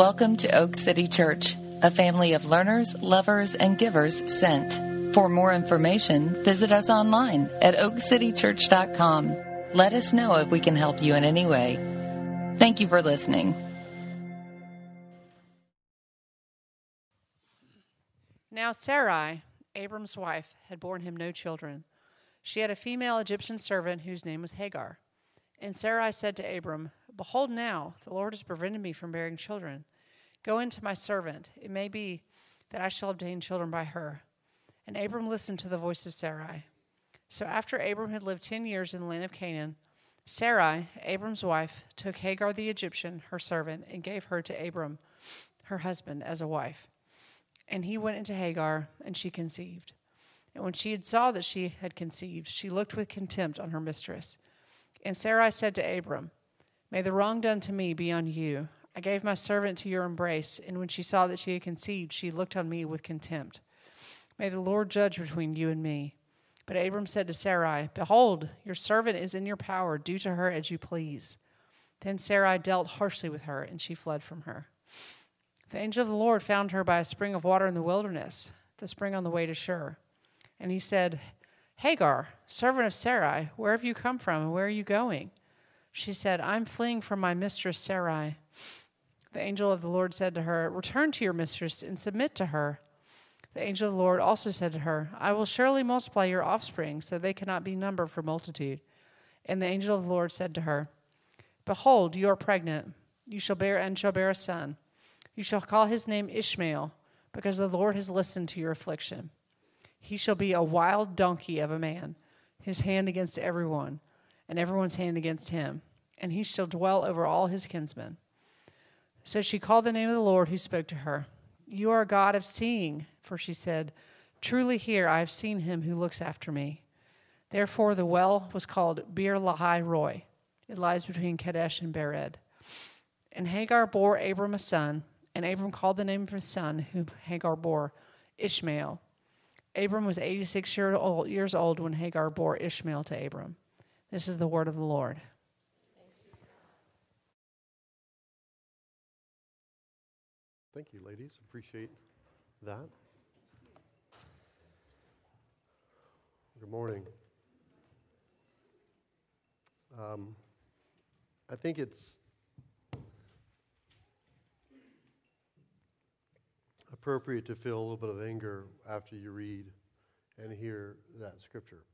Welcome to Oak City Church, a family of learners, lovers, and givers sent. For more information, visit us online at oakcitychurch.com. Let us know if we can help you in any way. Thank you for listening. Now Sarai, Abram's wife, had borne him no children. She had a female Egyptian servant whose name was Hagar. And Sarai said to Abram, Behold, now the Lord has prevented me from bearing children. Go in to my servant. It may be that I shall obtain children by her. And Abram listened to the voice of Sarai. So after Abram had lived ten years in the land of Canaan, Sarai, Abram's wife, took Hagar the Egyptian, her servant, and gave her to Abram, her husband, as a wife. And he went into Hagar, and she conceived. And when she had saw that she had conceived, she looked with contempt on her mistress. And Sarai said to Abram, May the wrong done to me be on you. I gave my servant to your embrace, and when she saw that she had conceived, she looked on me with contempt. May the Lord judge between you and me. But Abram said to Sarai, Behold, your servant is in your power. Do to her as you please. Then Sarai dealt harshly with her, and she fled from her. The angel of the Lord found her by a spring of water in the wilderness, the spring on the way to Shur. And he said, Hagar, servant of Sarai, where have you come from and where are you going? She said, I'm fleeing from my mistress Sarai. The angel of the Lord said to her, Return to your mistress and submit to her. The angel of the Lord also said to her, I will surely multiply your offspring, so they cannot be numbered for multitude. And the angel of the Lord said to her, Behold, you are pregnant. You shall bear and shall bear a son. You shall call his name Ishmael, because the Lord has listened to your affliction. He shall be a wild donkey of a man, his hand against everyone, and everyone's hand against him, and he shall dwell over all his kinsmen. So she called the name of the Lord who spoke to her. You are God of seeing, for she said, Truly here I have seen him who looks after me. Therefore the well was called Beer Lahai Roi. It lies between Kadesh and Bered. And Hagar bore Abram a son, and Abram called the name of his son, whom Hagar bore, Ishmael. Abram was 86 years old when Hagar bore Ishmael to Abram. This is the word of the Lord. Thank you, ladies. Appreciate that. Good morning. Um, I think it's appropriate to feel a little bit of anger after you read and hear that scripture.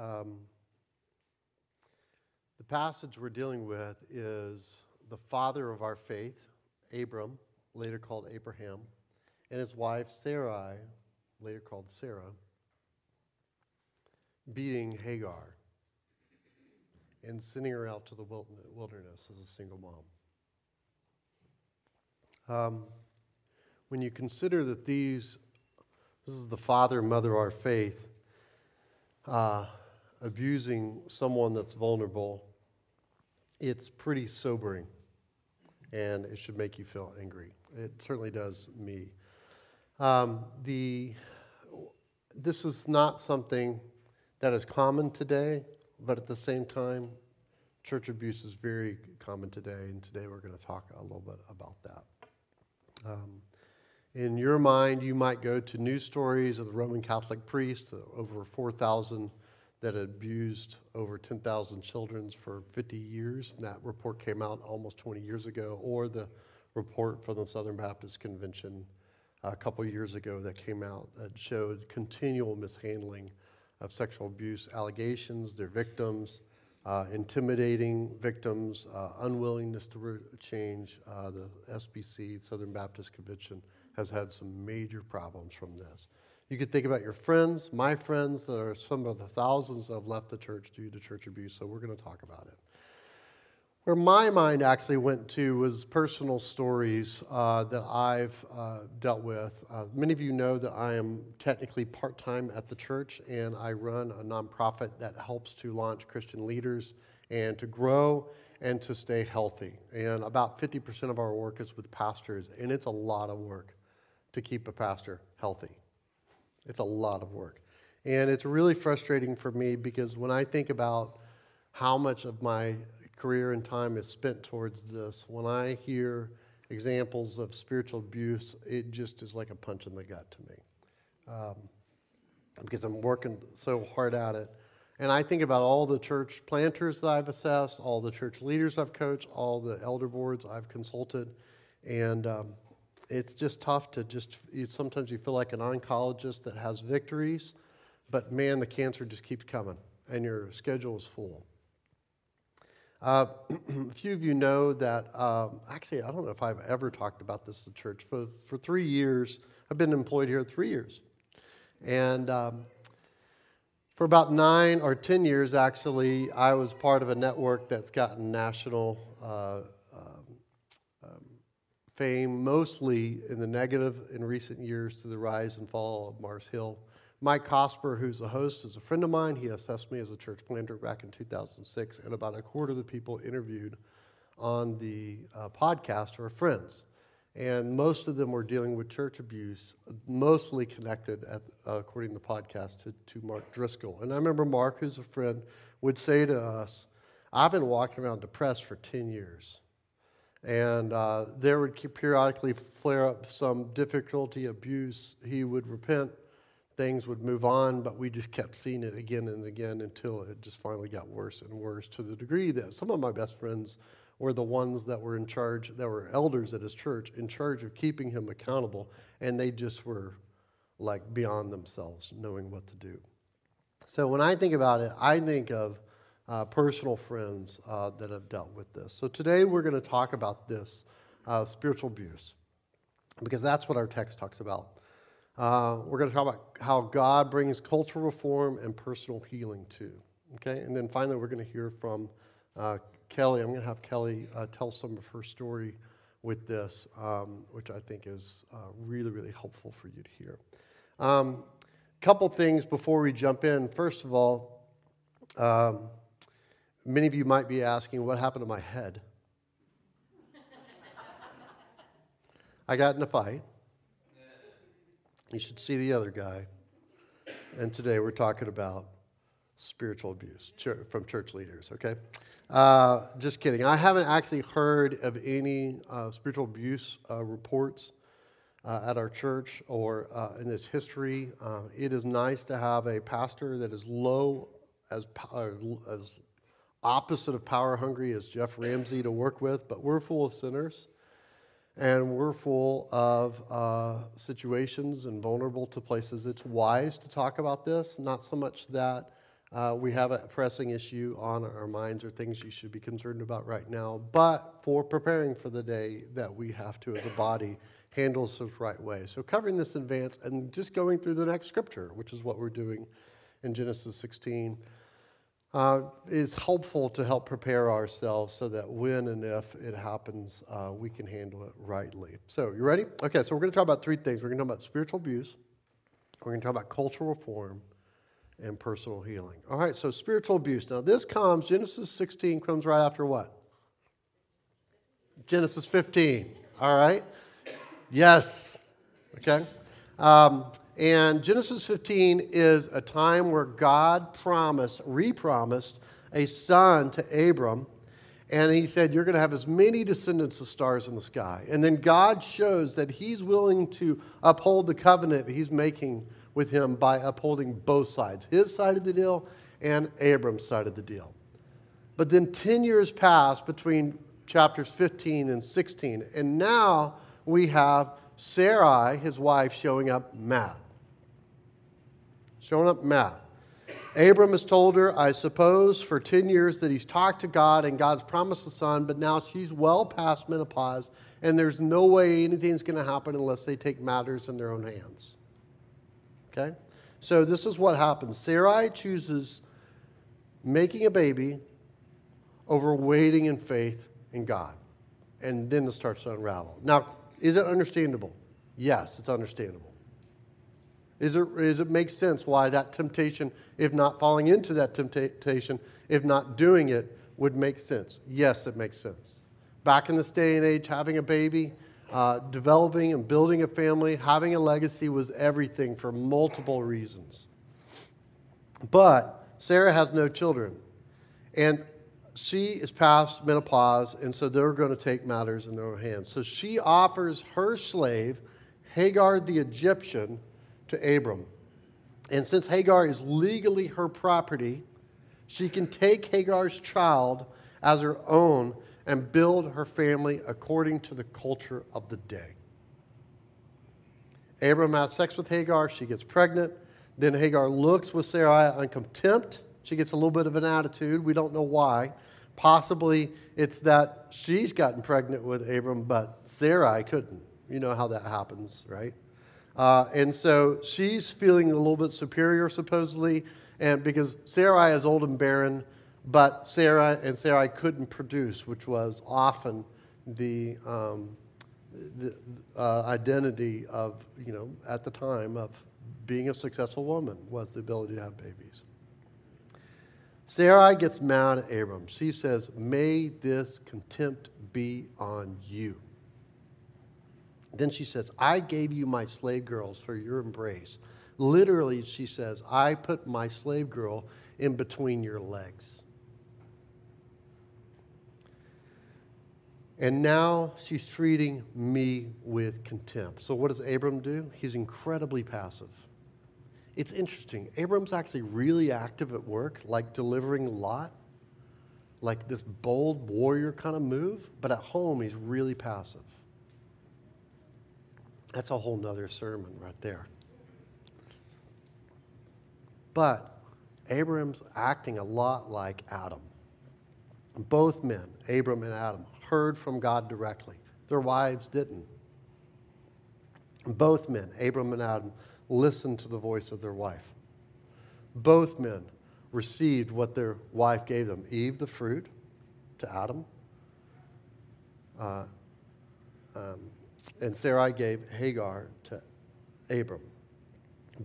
Um, the passage we're dealing with is the father of our faith, Abram, later called Abraham, and his wife Sarai, later called Sarah, beating Hagar and sending her out to the wilderness as a single mom. Um, when you consider that these, this is the father mother our faith, uh, abusing someone that's vulnerable, it's pretty sobering. And it should make you feel angry. It certainly does me. Um, the, this is not something that is common today, but at the same time, church abuse is very common today, and today we're going to talk a little bit about that. Um, in your mind, you might go to news stories of the Roman Catholic priest, uh, over 4,000 that abused over 10,000 children for 50 years. And that report came out almost 20 years ago, or the report from the Southern Baptist Convention a couple years ago that came out that showed continual mishandling of sexual abuse allegations, their victims, uh, intimidating victims, uh, unwillingness to change. Uh, the SBC, Southern Baptist Convention, has had some major problems from this. You could think about your friends, my friends, that are some of the thousands that have left the church due to church abuse, so we're going to talk about it. Where my mind actually went to was personal stories uh, that I've uh, dealt with. Uh, many of you know that I am technically part time at the church, and I run a nonprofit that helps to launch Christian leaders and to grow and to stay healthy. And about 50% of our work is with pastors, and it's a lot of work to keep a pastor healthy. It's a lot of work. And it's really frustrating for me because when I think about how much of my career and time is spent towards this. When I hear examples of spiritual abuse, it just is like a punch in the gut to me. Um, because I'm working so hard at it. And I think about all the church planters that I've assessed, all the church leaders I've coached, all the elder boards I've consulted. And um, it's just tough to just, you, sometimes you feel like an oncologist that has victories, but man, the cancer just keeps coming and your schedule is full. Uh, a few of you know that, um, actually, I don't know if I've ever talked about this at church. For, for three years, I've been employed here three years. And um, for about nine or ten years, actually, I was part of a network that's gotten national uh, um, um, fame, mostly in the negative in recent years through the rise and fall of Mars Hill. Mike Cosper, who's the host, is a friend of mine. He assessed me as a church planter back in 2006, and about a quarter of the people interviewed on the uh, podcast are friends and most of them were dealing with church abuse, mostly connected, at, uh, according to the podcast, to, to Mark Driscoll. And I remember Mark, who's a friend, would say to us, I've been walking around depressed for 10 years. And uh, there would periodically flare up some difficulty, abuse. He would repent, things would move on, but we just kept seeing it again and again until it just finally got worse and worse to the degree that some of my best friends were the ones that were in charge, that were elders at his church, in charge of keeping him accountable, and they just were like beyond themselves, knowing what to do. So when I think about it, I think of uh, personal friends uh, that have dealt with this. So today we're going to talk about this uh, spiritual abuse, because that's what our text talks about. Uh, we're going to talk about how God brings cultural reform and personal healing too. Okay, and then finally we're going to hear from uh, Kelly, I'm going to have Kelly uh, tell some of her story with this, um, which I think is uh, really, really helpful for you to hear. A um, couple things before we jump in. First of all, um, many of you might be asking, what happened to my head? I got in a fight. You should see the other guy. And today we're talking about spiritual abuse from church leaders, okay? Uh, just kidding. I haven't actually heard of any uh, spiritual abuse uh, reports uh, at our church or uh, in its history. Uh, it is nice to have a pastor that is low as, as opposite of power hungry as Jeff Ramsey to work with, but we're full of sinners and we're full of situations and vulnerable to places. It's wise to talk about this, not so much that uh, we have a pressing issue on our minds or things you should be concerned about right now, but for preparing for the day that we have to, as a body, handle this right way. So, covering this in advance and just going through the next scripture, which is what we're doing in Genesis 16, uh, is helpful to help prepare ourselves so that when and if it happens, uh, we can handle it rightly. So, you ready? Okay, so we're going to talk about three things. We're going to talk about spiritual abuse, we're going to talk about cultural reform and personal healing. All right, so spiritual abuse. Now, this comes, Genesis 16 comes right after what? Genesis 15. All right? Yes. Okay? Um, and Genesis 15 is a time where God promised, repromised, a son to Abram. And he said, You're going to have as many descendants as stars in the sky. And then God shows that he's willing to uphold the covenant he's making with him by upholding both sides his side of the deal and Abram's side of the deal. But then 10 years pass between chapters 15 and 16, and now we have Sarai, his wife, showing up mad. Showing up mad. Abram has told her, I suppose, for 10 years that he's talked to God and God's promised a son, but now she's well past menopause, and there's no way anything's going to happen unless they take matters in their own hands. Okay? So this is what happens. Sarai chooses making a baby over waiting in faith in God. And then it starts to unravel. Now, is it understandable? Yes, it's understandable. Is it, is it make sense why that temptation, if not falling into that temptation, if not doing it, would make sense? Yes, it makes sense. Back in this day and age, having a baby uh, developing and building a family, having a legacy was everything for multiple reasons. But Sarah has no children. And she is past menopause, and so they're going to take matters in their own hands. So she offers her slave, Hagar the Egyptian, to Abram. And since Hagar is legally her property, she can take Hagar's child as her own and build her family according to the culture of the day. Abram has sex with Hagar, she gets pregnant. Then Hagar looks with Sarai on contempt. She gets a little bit of an attitude. We don't know why. Possibly it's that she's gotten pregnant with Abram, but Sarai couldn't. You know how that happens, right? Uh, and so she's feeling a little bit superior, supposedly, and because Sarai is old and barren, but Sarah and Sarai couldn't produce, which was often the, um, the uh, identity of, you know, at the time of being a successful woman was the ability to have babies. Sarai gets mad at Abram. She says, May this contempt be on you. Then she says, I gave you my slave girls for your embrace. Literally, she says, I put my slave girl in between your legs. And now she's treating me with contempt. So, what does Abram do? He's incredibly passive. It's interesting. Abram's actually really active at work, like delivering Lot, like this bold warrior kind of move, but at home, he's really passive. That's a whole nother sermon right there. But Abram's acting a lot like Adam. Both men, Abram and Adam, heard from God directly. Their wives didn't. Both men, Abram and Adam, listened to the voice of their wife. Both men received what their wife gave them Eve, the fruit, to Adam. Uh, um, and Sarai gave Hagar to Abram.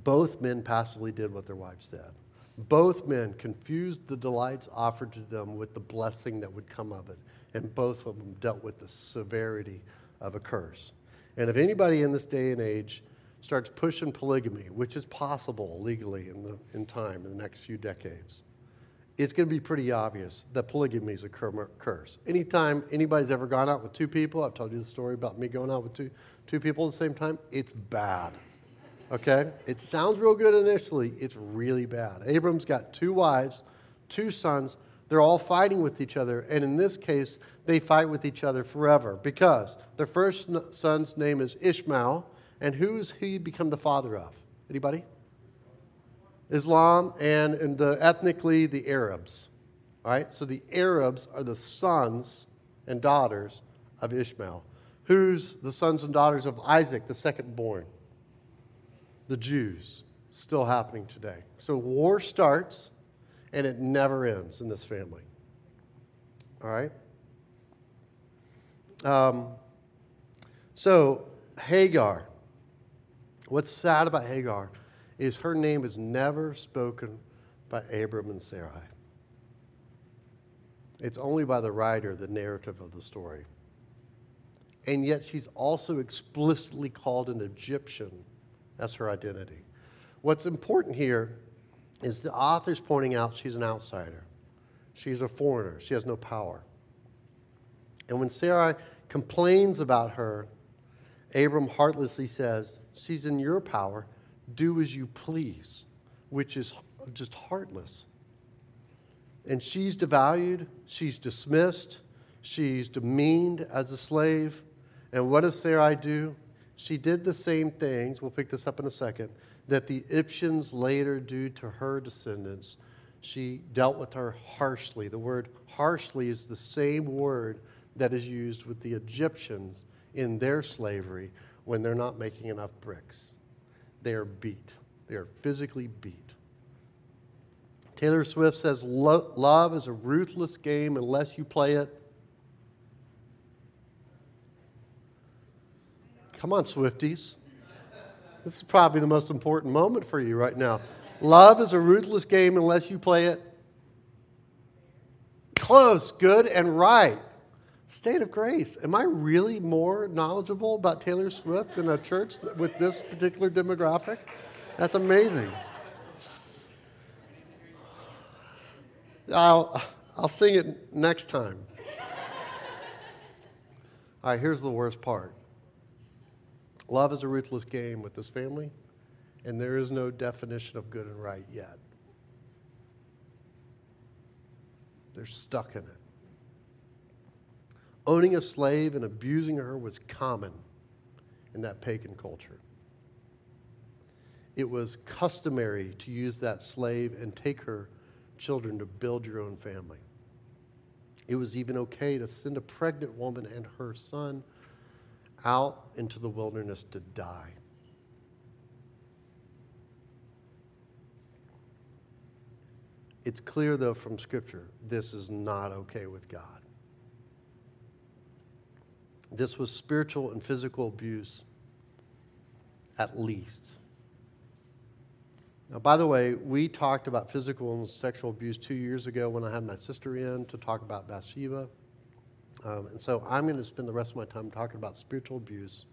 Both men passively did what their wives said. Both men confused the delights offered to them with the blessing that would come of it. And both of them dealt with the severity of a curse. And if anybody in this day and age starts pushing polygamy, which is possible legally in, the, in time in the next few decades, it's going to be pretty obvious that polygamy is a curse. Anytime anybody's ever gone out with two people, I've told you the story about me going out with two, two people at the same time, it's bad. Okay? It sounds real good initially, it's really bad. Abram's got two wives, two sons. They're all fighting with each other, and in this case, they fight with each other forever because their first son's name is Ishmael, and who's who he become the father of? Anybody? Islam and, and the, ethnically the Arabs. Right? So the Arabs are the sons and daughters of Ishmael. Who's the sons and daughters of Isaac, the second born? The Jews. Still happening today. So war starts and it never ends in this family. All right? Um, so, Hagar. What's sad about Hagar is her name is never spoken by Abram and Sarai. It's only by the writer, the narrative of the story. And yet she's also explicitly called an Egyptian. That's her identity. What's important here is the author's pointing out she's an outsider. She's a foreigner. She has no power. And when Sarai complains about her, Abram heartlessly says, She's in your power do as you please, which is just heartless. And she's devalued, she's dismissed, she's demeaned as a slave. And what does Sarai do? She did the same things, we'll pick this up in a second, that the Egyptians later do to her descendants. She dealt with her harshly. The word harshly is the same word that is used with the Egyptians in their slavery when they're not making enough bricks they are beat. They are physically beat. Taylor Swift says, Love is a ruthless game unless you play it. Come on, Swifties. This is probably the most important moment for you right now. Love is a ruthless game unless you play it. Close, good, and right. State of grace. Am I really more knowledgeable about Taylor Swift than a church with this particular demographic? That's amazing. I'll, I'll sing it next time. All right, here's the worst part love is a ruthless game with this family, and there is no definition of good and right yet. They're stuck in it. Owning a slave and abusing her was common in that pagan culture. It was customary to use that slave and take her children to build your own family. It was even okay to send a pregnant woman and her son out into the wilderness to die. It's clear, though, from Scripture, this is not okay with God. This was spiritual and physical abuse, at least. Now, by the way, we talked about physical and sexual abuse two years ago when I had my sister in to talk about Bathsheba. Um, and so I'm going to spend the rest of my time talking about spiritual abuse.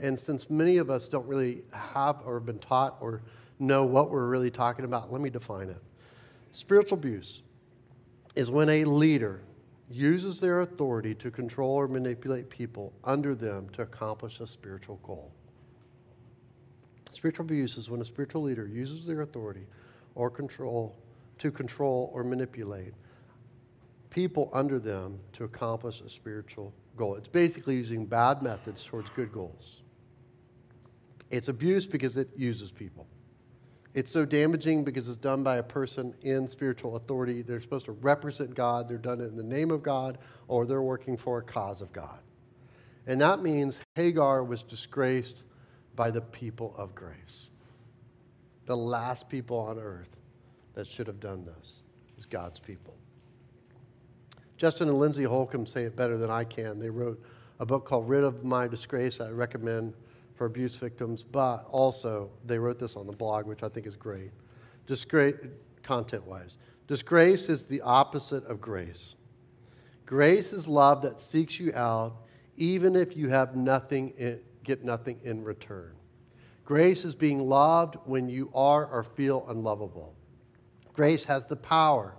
And since many of us don't really have or have been taught or know what we're really talking about, let me define it. Spiritual abuse is when a leader uses their authority to control or manipulate people under them to accomplish a spiritual goal. Spiritual abuse is when a spiritual leader uses their authority or control to control or manipulate people under them to accomplish a spiritual goal. It's basically using bad methods towards good goals. It's abuse because it uses people. It's so damaging because it's done by a person in spiritual authority. They're supposed to represent God, they're done it in the name of God, or they're working for a cause of God. And that means Hagar was disgraced by the people of grace. The last people on earth that should have done this is God's people. Justin and Lindsay Holcomb say it better than I can. They wrote a book called Rid of My Disgrace, I recommend for abuse victims, but also they wrote this on the blog, which I think is great. Disgrace, content wise. Disgrace is the opposite of grace. Grace is love that seeks you out even if you have nothing in, get nothing in return. Grace is being loved when you are or feel unlovable. Grace has the power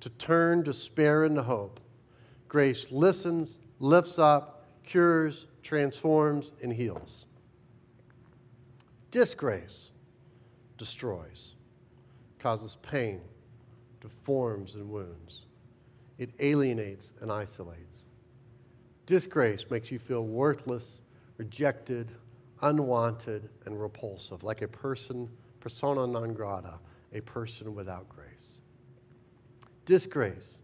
to turn despair into hope. Grace listens, lifts up, cures, transforms, and heals. Disgrace destroys, causes pain, deforms, and wounds. It alienates and isolates. Disgrace makes you feel worthless rejected, unwanted, and repulsive, like a person, persona non grata, a person without grace. Disgrace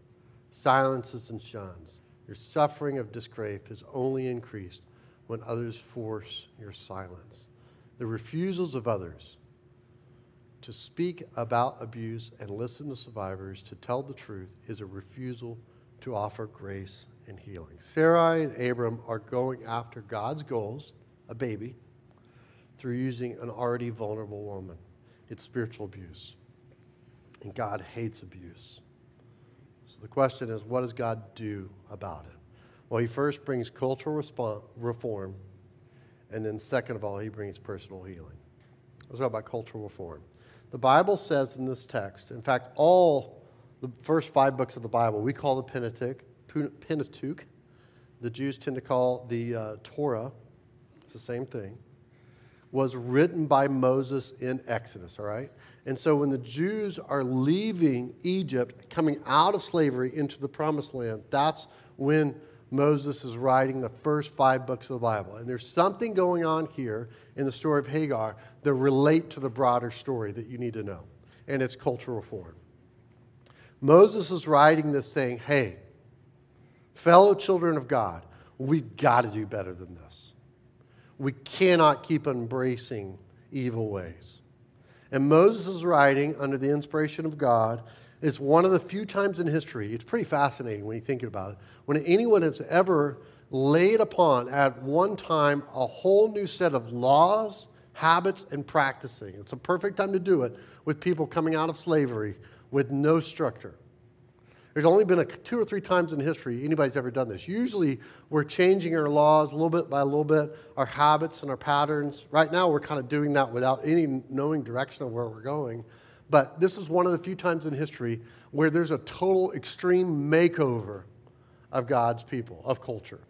silences and shuns. Your suffering of disgrace is only increased when others force your silence. The refusals of others to speak about abuse and listen to survivors to tell the truth is a refusal to offer grace and healing. Sarai and Abram are going after God's goals, a baby, through using an already vulnerable woman. It's spiritual abuse. And God hates abuse. So the question is what does God do about it? Well, he first brings cultural reform, and then, second of all, he brings personal healing. Let's talk about cultural reform. The Bible says in this text, in fact, all the first five books of the Bible, we call the Pentateuch, Pentateuch. The Jews tend to call the uh, Torah, it's the same thing, was written by Moses in Exodus, all right? And so when the Jews are leaving Egypt, coming out of slavery into the promised land, that's when Moses is writing the first five books of the Bible. And there's something going on here in the story of Hagar that relate to the broader story that you need to know, and it's cultural reform. Moses is writing this saying, hey, fellow children of God, we've got to do better than this. We cannot keep embracing evil ways. And Moses is writing under the inspiration of God. It's one of the few times in history, it's pretty fascinating when you think about it, when anyone has ever laid upon at one time a whole new set of laws, habits, and practicing. It's a perfect time to do it with people coming out of slavery with no structure. There's only been a, two or three times in history anybody's ever done this. Usually, we're changing our laws a little bit by a little bit, our habits and our patterns. Right now, we're kind of doing that without any knowing direction of where we're going. But this is one of the few times in history where there's a total extreme makeover of God's people, of culture.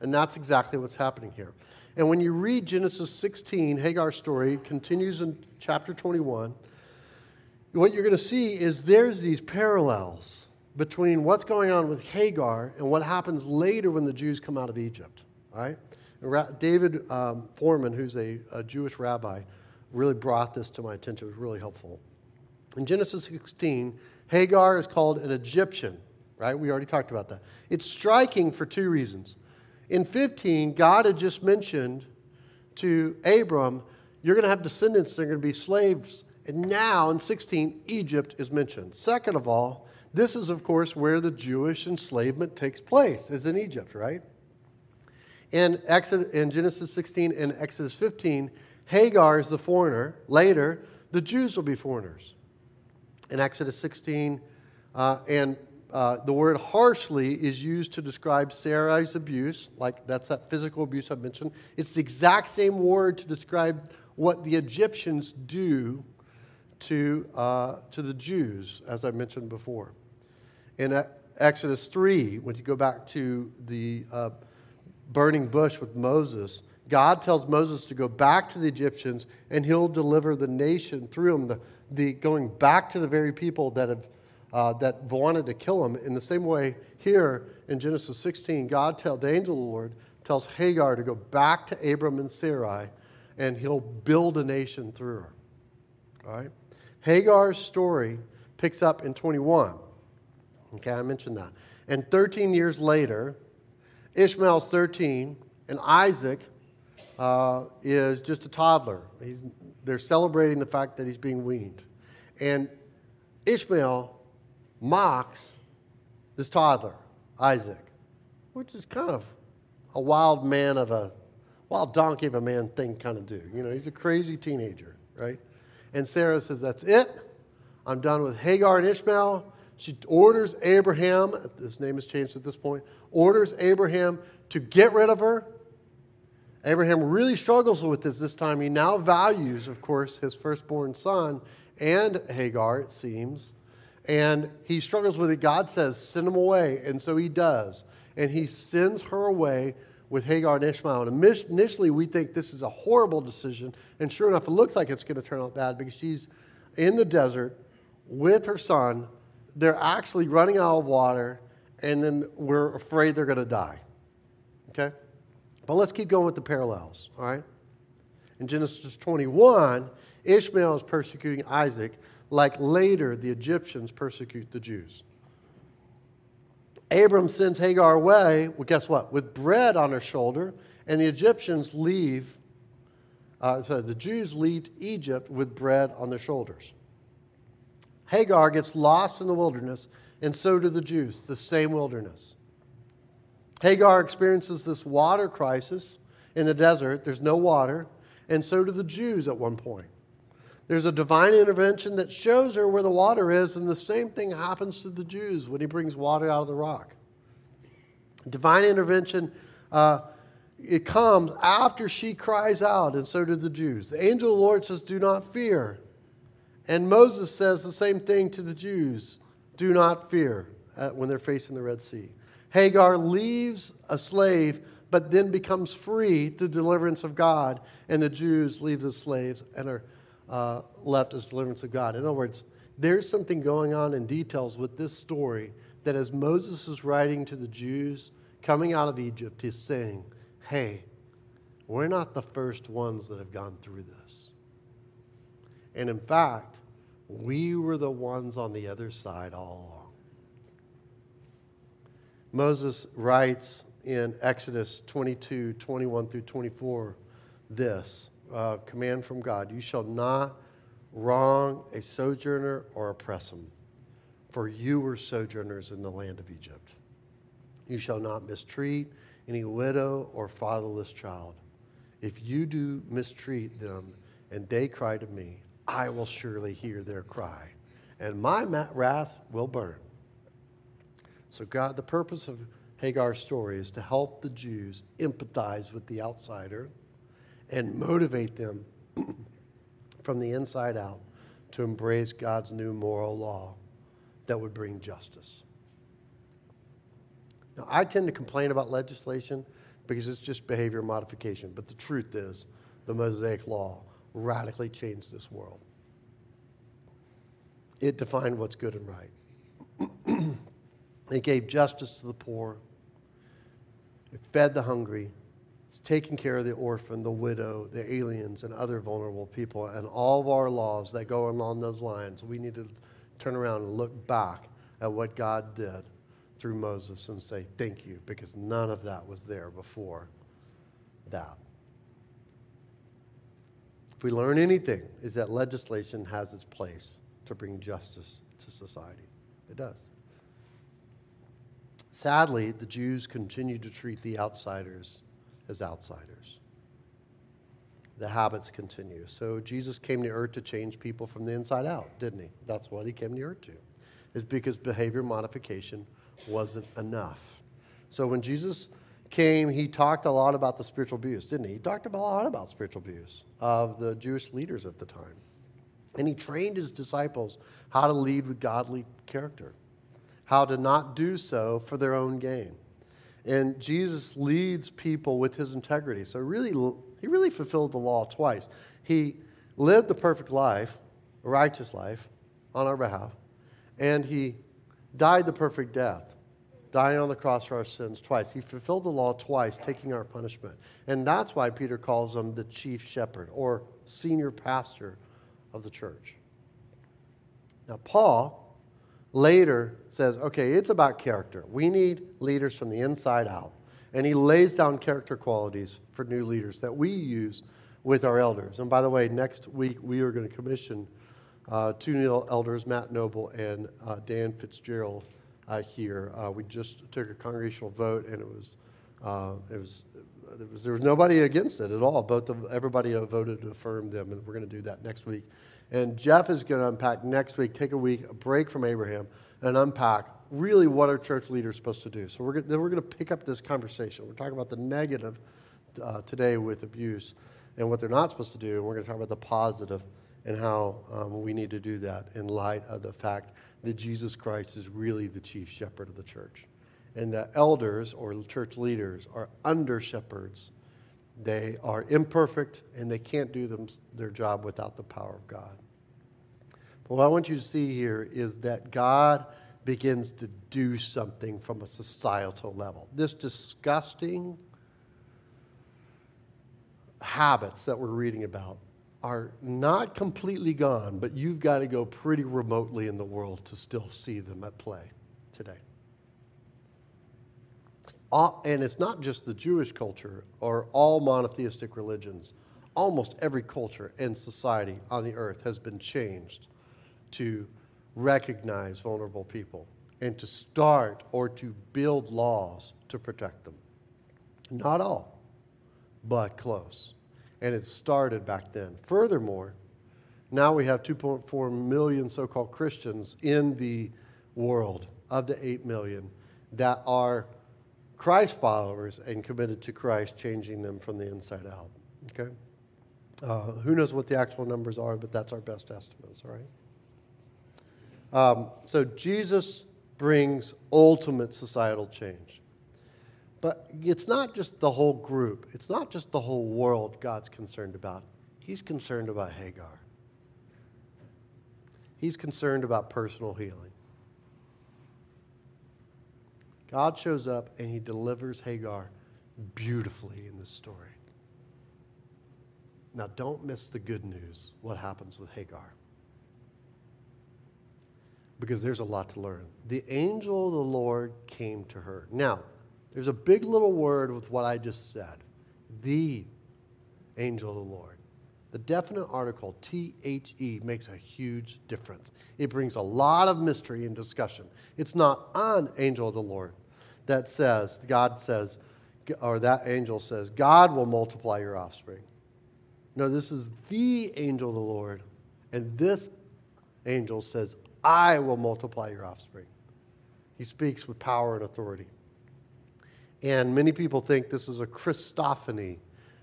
And that's exactly what's happening here. And when you read Genesis 16, Hagar's story continues in chapter 21, what you're going to see is there's these parallels between what's going on with Hagar and what happens later when the Jews come out of Egypt. Right? David um, Fohrman, who's a, a Jewish rabbi, really brought this to my attention. It was really helpful. In Genesis 16, Hagar is called an Egyptian, right? We already talked about that. It's striking for two reasons. In 15, God had just mentioned to Abram, you're going to have descendants, they're going to be slaves. And now in 16, Egypt is mentioned. Second of all, this is, of course, where the Jewish enslavement takes place, is in Egypt, right? In, Exodus, in Genesis 16 and Exodus 15, Hagar is the foreigner. Later, the Jews will be foreigners. In Exodus 16, uh, and uh, the word harshly is used to describe Sarai's abuse, like that's that physical abuse I mentioned. It's the exact same word to describe what the Egyptians do to, uh, to the Jews, as I mentioned before. In Exodus 3, when you go back to the uh, burning bush with Moses, God tells Moses to go back to the Egyptians and he'll deliver the nation through them, the, the, going back to the very people that, have, uh, that wanted to kill him. In the same way, here in Genesis 16, God tells the angel of the Lord tells Hagar to go back to Abram and Sarai and he'll build a nation through her. All right? Hagar's story picks up in 21. Okay, I mentioned that. And 13 years later, Ishmael's 13, and Isaac uh, is just a toddler. He's, they're celebrating the fact that he's being weaned. And Ishmael mocks this toddler, Isaac, which is kind of a wild man of a, wild donkey of a man thing kind of do. You know, he's a crazy teenager, right? And Sarah says, That's it. I'm done with Hagar and Ishmael. She orders Abraham, his name has changed at this point, orders Abraham to get rid of her. Abraham really struggles with this this time. He now values, of course, his firstborn son and Hagar, it seems. And he struggles with it. God says, send him away. And so he does. And he sends her away with Hagar and Ishmael. And initially, we think this is a horrible decision. And sure enough, it looks like it's going to turn out bad because she's in the desert with her son they're actually running out of water, and then we're afraid they're going to die. Okay? But let's keep going with the parallels, all right? In Genesis 21, Ishmael is persecuting Isaac, like later the Egyptians persecute the Jews. Abram sends Hagar away, well, guess what? With bread on her shoulder, and the Egyptians leave, uh, so the Jews leave Egypt with bread on their shoulders. Hagar gets lost in the wilderness, and so do the Jews, the same wilderness. Hagar experiences this water crisis in the desert. There's no water, and so do the Jews at one point. There's a divine intervention that shows her where the water is, and the same thing happens to the Jews when he brings water out of the rock. Divine intervention, uh, it comes after she cries out, and so do the Jews. The angel of the Lord says, Do not fear. And Moses says the same thing to the Jews do not fear when they're facing the Red Sea. Hagar leaves a slave, but then becomes free through deliverance of God, and the Jews leave as slaves and are uh, left as deliverance of God. In other words, there's something going on in details with this story that as Moses is writing to the Jews coming out of Egypt, he's saying, hey, we're not the first ones that have gone through this. And in fact, we were the ones on the other side all along. Moses writes in Exodus 22 21 through 24 this uh, command from God You shall not wrong a sojourner or oppress him, for you were sojourners in the land of Egypt. You shall not mistreat any widow or fatherless child. If you do mistreat them and they cry to me, I will surely hear their cry, and my wrath will burn. So, God, the purpose of Hagar's story is to help the Jews empathize with the outsider and motivate them from the inside out to embrace God's new moral law that would bring justice. Now, I tend to complain about legislation because it's just behavior modification, but the truth is, the Mosaic Law radically changed this world. It defined what's good and right. it gave justice to the poor. It fed the hungry. It's taking care of the orphan, the widow, the aliens, and other vulnerable people. And all of our laws that go along those lines, we need to turn around and look back at what God did through Moses and say, Thank you, because none of that was there before that. If we learn anything, is that legislation has its place to bring justice to society. It does. Sadly, the Jews continue to treat the outsiders as outsiders. The habits continue. So Jesus came to earth to change people from the inside out, didn't he? That's what he came to earth to. Is because behavior modification wasn't enough. So when Jesus came, he talked a lot about the spiritual abuse, didn't he? He talked a lot about spiritual abuse of the Jewish leaders at the time. And he trained his disciples how to lead with godly character, how to not do so for their own gain. And Jesus leads people with his integrity. So really, he really fulfilled the law twice. He lived the perfect life, a righteous life, on our behalf, and he died the perfect death, dying on the cross for our sins twice. He fulfilled the law twice, taking our punishment. And that's why Peter calls him the chief shepherd or senior pastor of the church. Now, Paul later says, okay, it's about character. We need leaders from the inside out. And he lays down character qualities for new leaders that we use with our elders. And by the way, next week we are going to commission uh, two new elders, Matt Noble and uh, Dan Fitzgerald, uh, here. Uh, we just took a congregational vote, and it was, uh, it was there was, there was nobody against it at all. Both of, everybody voted to affirm them, and we're going to do that next week. And Jeff is going to unpack next week, take a week, a break from Abraham, and unpack really what our church leaders are supposed to do. So we're, then we're going to pick up this conversation. We're talking about the negative uh, today with abuse and what they're not supposed to do, and we're going to talk about the positive and how um, we need to do that in light of the fact that Jesus Christ is really the chief shepherd of the church and the elders or church leaders are under shepherds. They are imperfect and they can't do them, their job without the power of God. But what I want you to see here is that God begins to do something from a societal level. This disgusting habits that we're reading about are not completely gone, but you've got to go pretty remotely in the world to still see them at play today and it's not just the Jewish culture or all monotheistic religions. Almost every culture and society on the earth has been changed to recognize vulnerable people and to start or to build laws to protect them. Not all, but close. And it started back then. Furthermore, now we have 2.4 million so called Christians in the world of the 8 million that are Christ followers and committed to Christ, changing them from the inside out. Okay? Uh, who knows what the actual numbers are, but that's our best estimates, all right? Um, so Jesus brings ultimate societal change. But it's not just the whole group, it's not just the whole world God's concerned about. He's concerned about Hagar. He's concerned about personal healing. God shows up and he delivers Hagar beautifully in this story. Now, don't miss the good news what happens with Hagar. Because there's a lot to learn. The angel of the Lord came to her. Now, there's a big little word with what I just said the angel of the Lord. The definite article, T H E, makes a huge difference. It brings a lot of mystery and discussion. It's not an angel of the Lord that says, God says, or that angel says, God will multiply your offspring. No, this is the angel of the Lord. And this angel says, I will multiply your offspring. He speaks with power and authority. And many people think this is a Christophany,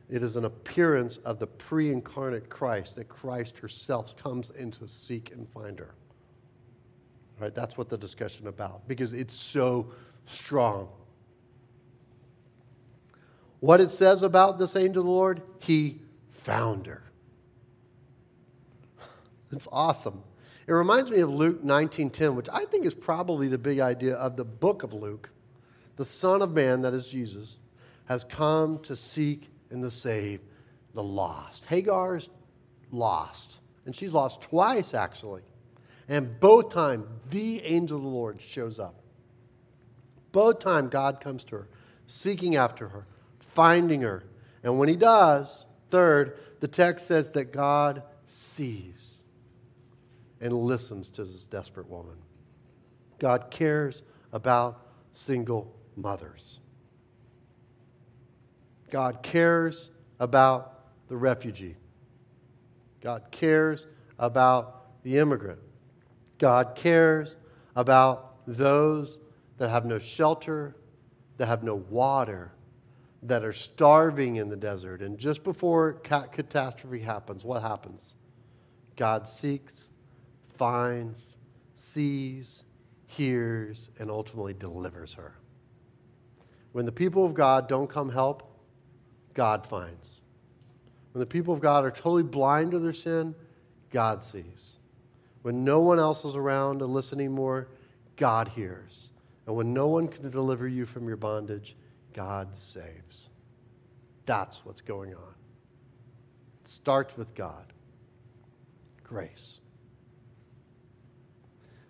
It is an appearance of the pre incarnate Christ, that Christ herself comes in to seek and find her. Right? That's what the discussion about, because it's so strong. What it says about this angel of the Lord, he found her. It's awesome. It reminds me of Luke 19:10, which I think is probably the big idea of the book of Luke. The Son of Man, that is Jesus, has come to seek and to save the lost. Hagar's lost, and she's lost twice actually. And both times the angel of the Lord shows up. Both times God comes to her, seeking after her, finding her. And when he does, third, the text says that God sees and listens to this desperate woman. God cares about single mothers. God cares about the refugee. God cares about the immigrant. God cares about those that have no shelter, that have no water, that are starving in the desert. And just before catastrophe happens, what happens? God seeks, finds, sees, hears, and ultimately delivers her. When the people of God don't come help, God finds. When the people of God are totally blind to their sin, God sees. When no one else is around to listen anymore, God hears. And when no one can deliver you from your bondage, God saves. That's what's going on. It starts with God. Grace.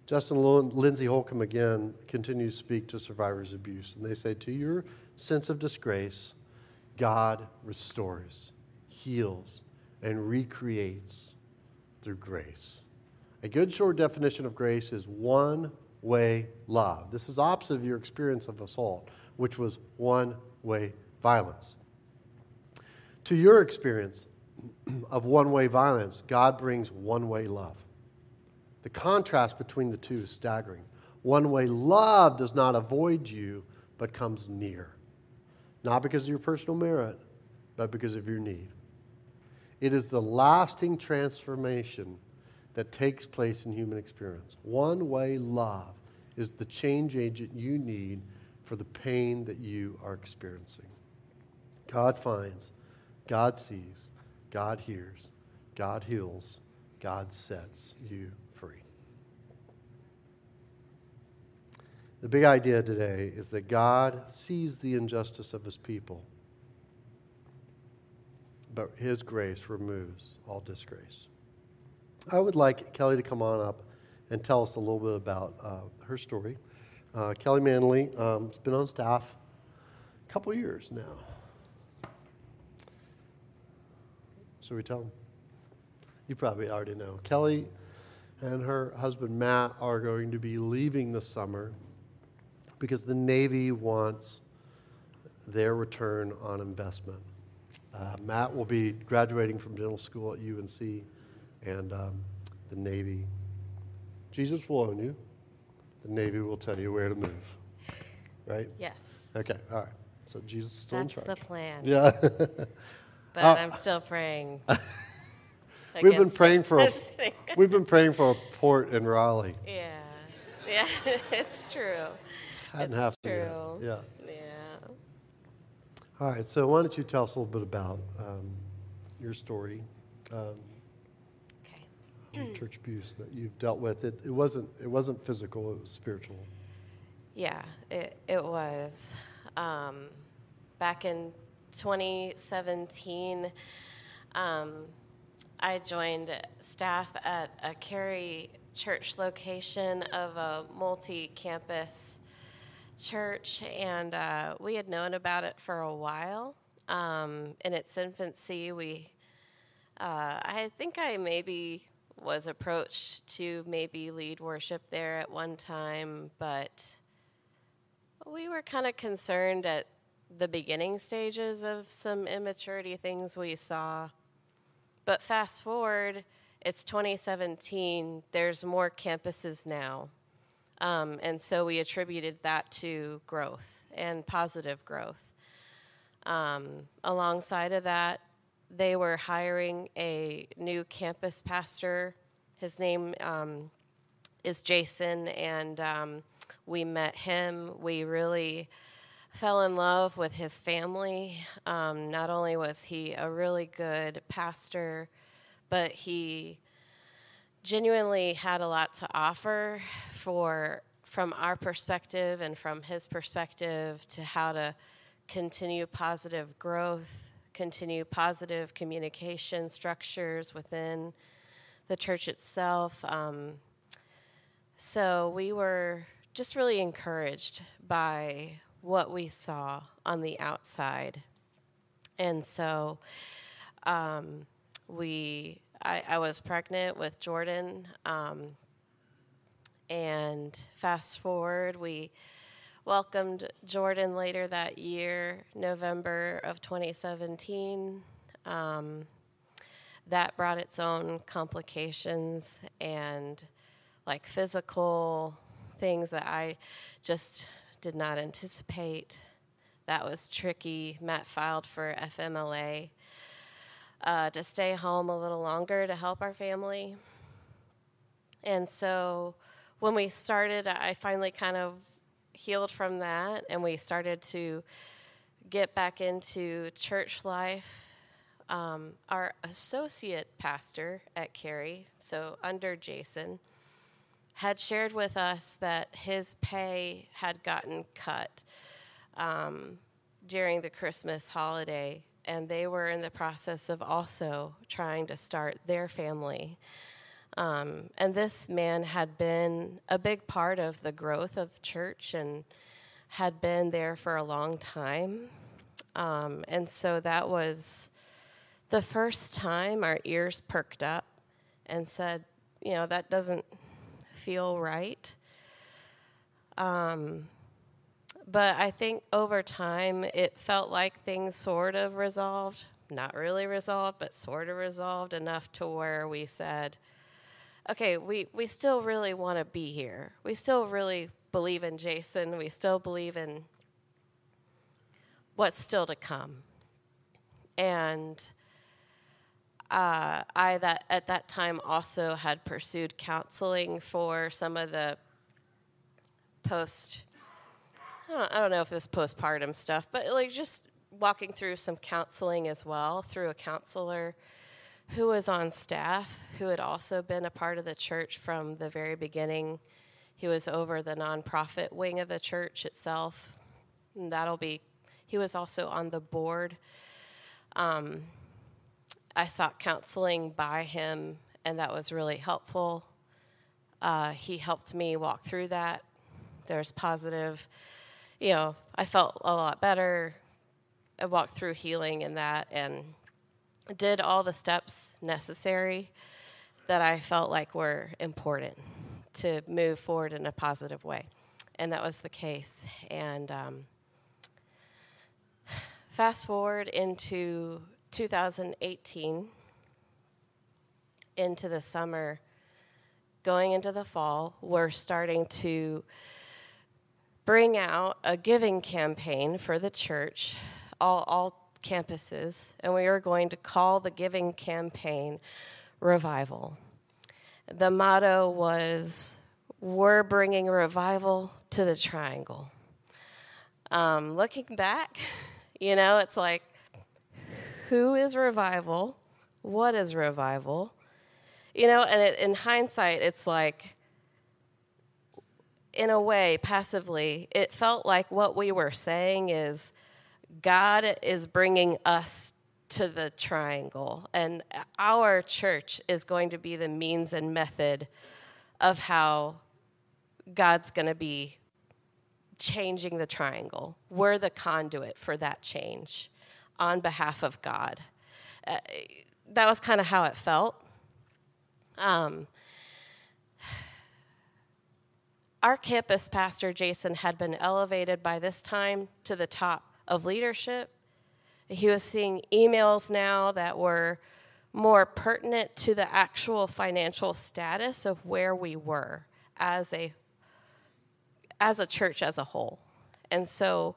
Justin Lindsey Holcomb again continues to speak to survivors of abuse, and they say, To your sense of disgrace, God restores, heals, and recreates through grace. A good short definition of grace is one way love. This is opposite of your experience of assault, which was one way violence. To your experience of one way violence, God brings one way love. The contrast between the two is staggering. One way love does not avoid you, but comes near. Not because of your personal merit, but because of your need. It is the lasting transformation that takes place in human experience. One way love is the change agent you need for the pain that you are experiencing. God finds, God sees, God hears, God heals, God sets you free. The big idea today is that God sees the injustice of his people, but his grace removes all disgrace. I would like Kelly to come on up and tell us a little bit about uh, her story. Uh, Kelly Manley um, has been on staff a couple years now. Should we tell them? You probably already know. Kelly and her husband Matt are going to be leaving this summer because the Navy wants their return on investment. Uh, Matt will be graduating from dental school at UNC, and um, the Navy Jesus will own you. The Navy will tell you where to move. Right? Yes. Okay, all right. So Jesus is still That's in charge. the plan. Yeah. But Uh, I'm still praying. We've been praying for a, I'm just kidding. we've been praying for a port in Raleigh. yeah. Yeah, it's true. Hadn't it's happened yet. true. Yeah. Yeah. All right. So why don't you tell us a little bit about um, your story, um, Okay. church abuse that you've dealt with? It, it wasn't it wasn't physical. It was spiritual. Yeah, it, it was. Um, back in 2017, um, I joined staff at a Cary church location of a multi campus church, and uh, we had known about it for a while. Um, in its infancy, we, uh, I think I maybe was approached to maybe lead worship there at one time, but we were kind of concerned at the beginning stages of some immaturity things we saw. But fast forward, it's 2017, there's more campuses now. Um, and so we attributed that to growth and positive growth. Um, alongside of that, they were hiring a new campus pastor. His name um, is Jason, and um, we met him. We really fell in love with his family. Um, not only was he a really good pastor, but he genuinely had a lot to offer for from our perspective and from his perspective to how to continue positive growth, continue positive communication structures within the church itself. Um, so we were just really encouraged by what we saw on the outside. And so um, we, I, I, was pregnant with Jordan. Um, and fast forward, we welcomed Jordan later that year, November of 2017. Um, that brought its own complications and like physical things that I just did not anticipate. That was tricky. Matt filed for FMLA uh, to stay home a little longer to help our family. And so when we started, I finally kind of healed from that and we started to get back into church life. Um, our associate pastor at Cary, so under Jason, had shared with us that his pay had gotten cut um, during the Christmas holiday, and they were in the process of also trying to start their family. Um, and this man had been a big part of the growth of church and had been there for a long time. Um, and so that was the first time our ears perked up and said, you know, that doesn't feel right. Um, but I think over time it felt like things sort of resolved. Not really resolved, but sort of resolved enough to where we said, okay, we, we still really want to be here. We still really believe in Jason. We still believe in what's still to come. And uh, I that at that time also had pursued counseling for some of the post. I don't, I don't know if it was postpartum stuff, but like just walking through some counseling as well through a counselor who was on staff, who had also been a part of the church from the very beginning. He was over the nonprofit wing of the church itself. And that'll be, he was also on the board. Um, I sought counseling by him, and that was really helpful. Uh, he helped me walk through that. There's positive, you know, I felt a lot better. I walked through healing in that, and did all the steps necessary that I felt like were important to move forward in a positive way. And that was the case. And um, fast forward into 2018, into the summer, going into the fall, we're starting to bring out a giving campaign for the church. All, all campuses, and we are going to call the giving campaign Revival. The motto was We're bringing revival to the triangle. Um, looking back, you know, it's like, who is revival? What is revival? You know, and it, in hindsight, it's like, in a way, passively, it felt like what we were saying is God is bringing us to the triangle, and our church is going to be the means and method of how God's going to be changing the triangle. We're the conduit for that change on behalf of God. Uh, that was kind of how it felt. Um, our campus pastor, Jason, had been elevated by this time to the top of leadership. He was seeing emails now that were more pertinent to the actual financial status of where we were as a as a church as a whole. And so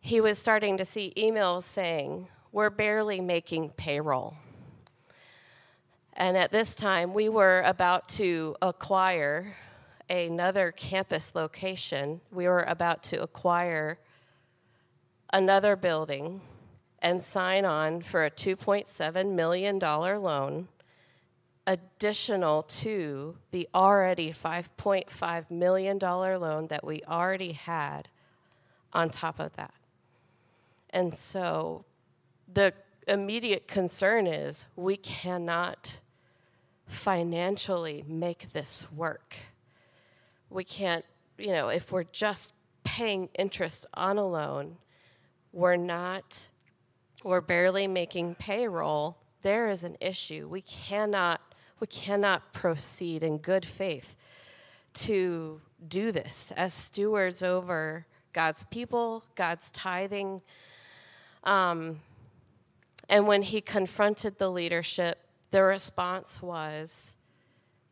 he was starting to see emails saying, We're barely making payroll. And at this time, we were about to acquire another campus location. We were about to acquire another building and sign on for a $2.7 million loan additional to the already $5.5 million loan that we already had on top of that. And so the immediate concern is we cannot financially make this work. We can't, you know, if we're just paying interest on a loan, we're not, we're barely making payroll. There is an issue. We cannot, we cannot proceed in good faith to do this as stewards over God's people, God's tithing. Um, and when he confronted the leadership, the response was,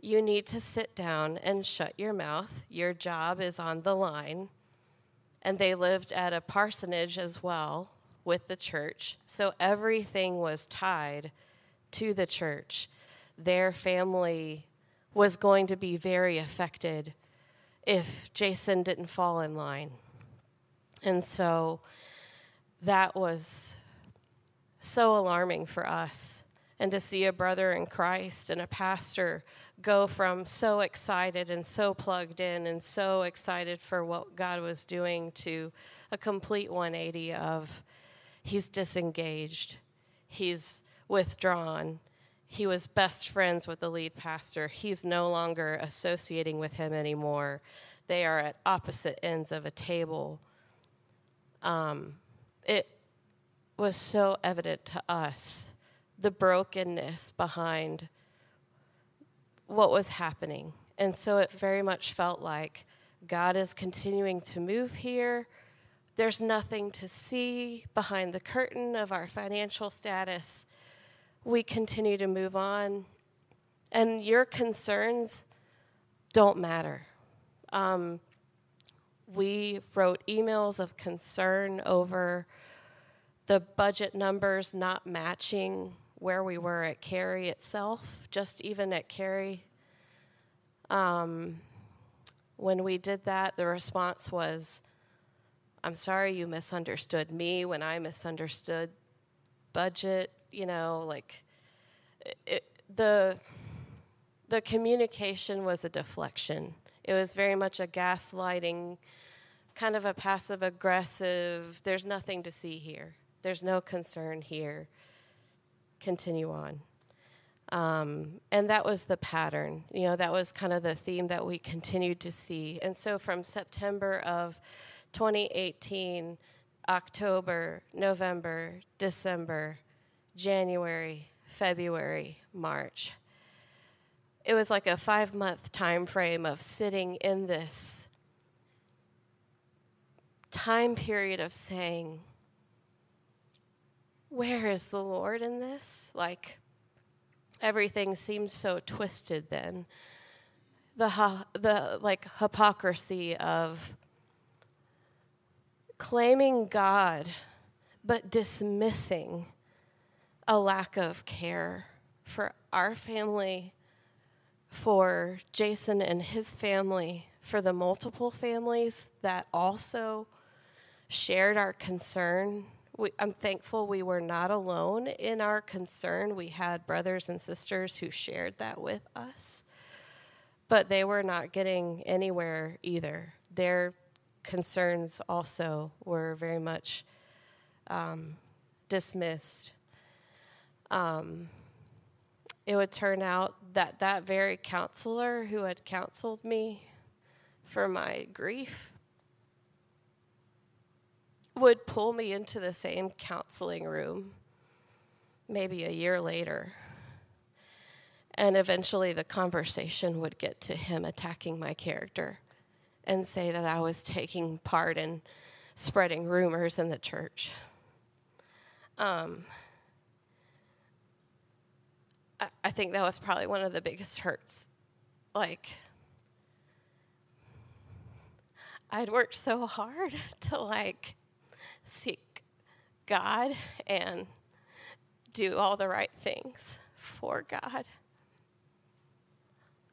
You need to sit down and shut your mouth. Your job is on the line. And they lived at a parsonage as well with the church. So everything was tied to the church. Their family was going to be very affected if Jason didn't fall in line. And so that was so alarming for us. And to see a brother in Christ and a pastor go from so excited and so plugged in and so excited for what God was doing to a complete 180 of he's disengaged, he's withdrawn, he was best friends with the lead pastor, he's no longer associating with him anymore. They are at opposite ends of a table. Um, it was so evident to us the brokenness behind what was happening. And so it very much felt like God is continuing to move here. There's nothing to see behind the curtain of our financial status. We continue to move on. And your concerns don't matter. Um, we wrote emails of concern over the budget numbers not matching where we were at Cary itself, just even at Cary. Um, when we did that, the response was, I'm sorry you misunderstood me when I misunderstood budget. You know, like it, the, the communication was a deflection. It was very much a gaslighting, kind of a passive aggressive, there's nothing to see here. There's no concern here. Continue on. Um, and that was the pattern. You know, that was kind of the theme that we continued to see. And so from September of 2018, October, November, December, January, February, March, it was like a five month time frame of sitting in this time period of saying, Where is the Lord in this? Like, everything seemed so twisted then. The, the like hypocrisy of claiming God but dismissing a lack of care for our family for Jason and his family, for the multiple families that also shared our concern. We, I'm thankful we were not alone in our concern. We had brothers and sisters who shared that with us, but they were not getting anywhere either. Their concerns also were very much um, dismissed. Um, it would turn out that that very counselor who had counseled me for my grief would pull me into the same counseling room maybe a year later. And eventually the conversation would get to him attacking my character and say that I was taking part in spreading rumors in the church. Um, I, think that was probably one of the biggest hurts. Like, I'd worked so hard to like seek God and do all the right things for God.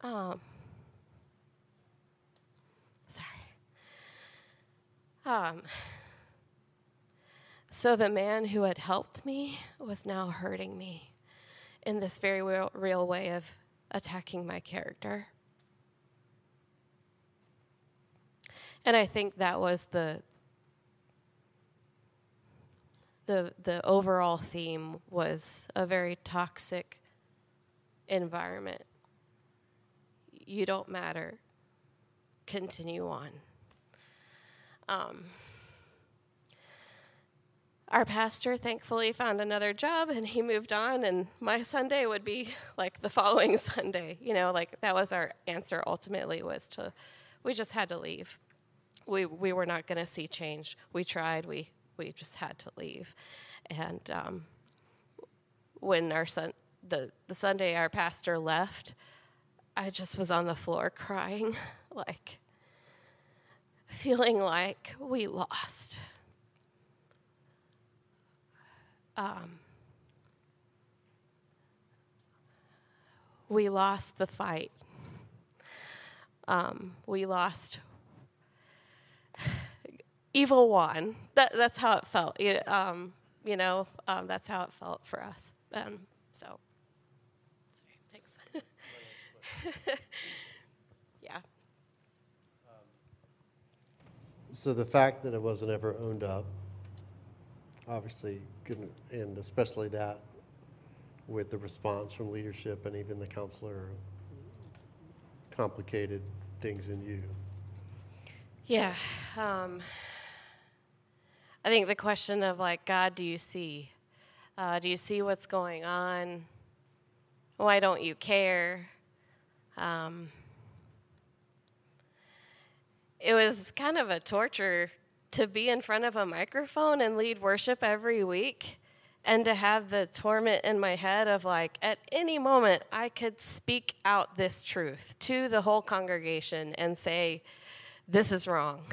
Um, sorry. Um, so the man who had helped me was now hurting me in this very real, real way of attacking my character. And I think that was the the the overall theme was a very toxic environment. You don't matter. Continue on. Um, our pastor thankfully found another job and he moved on and my sunday would be like the following sunday you know like that was our answer ultimately was to we just had to leave we we were not going to see change we tried we we just had to leave and um, when our son the the sunday our pastor left i just was on the floor crying like feeling like we lost um, we lost the fight. Um, we lost evil one. That, that's how it felt. It, um, you know, um, that's how it felt for us. Um, so, sorry, thanks. yeah. So the fact that it wasn't ever owned up, obviously, couldn't, and especially that with the response from leadership and even the counselor, complicated things in you. Yeah. Um, I think the question of, like, God, do you see? Uh, do you see what's going on? Why don't you care? Um, it was kind of a torture to be in front of a microphone and lead worship every week and to have the torment in my head of like at any moment I could speak out this truth to the whole congregation and say this is wrong.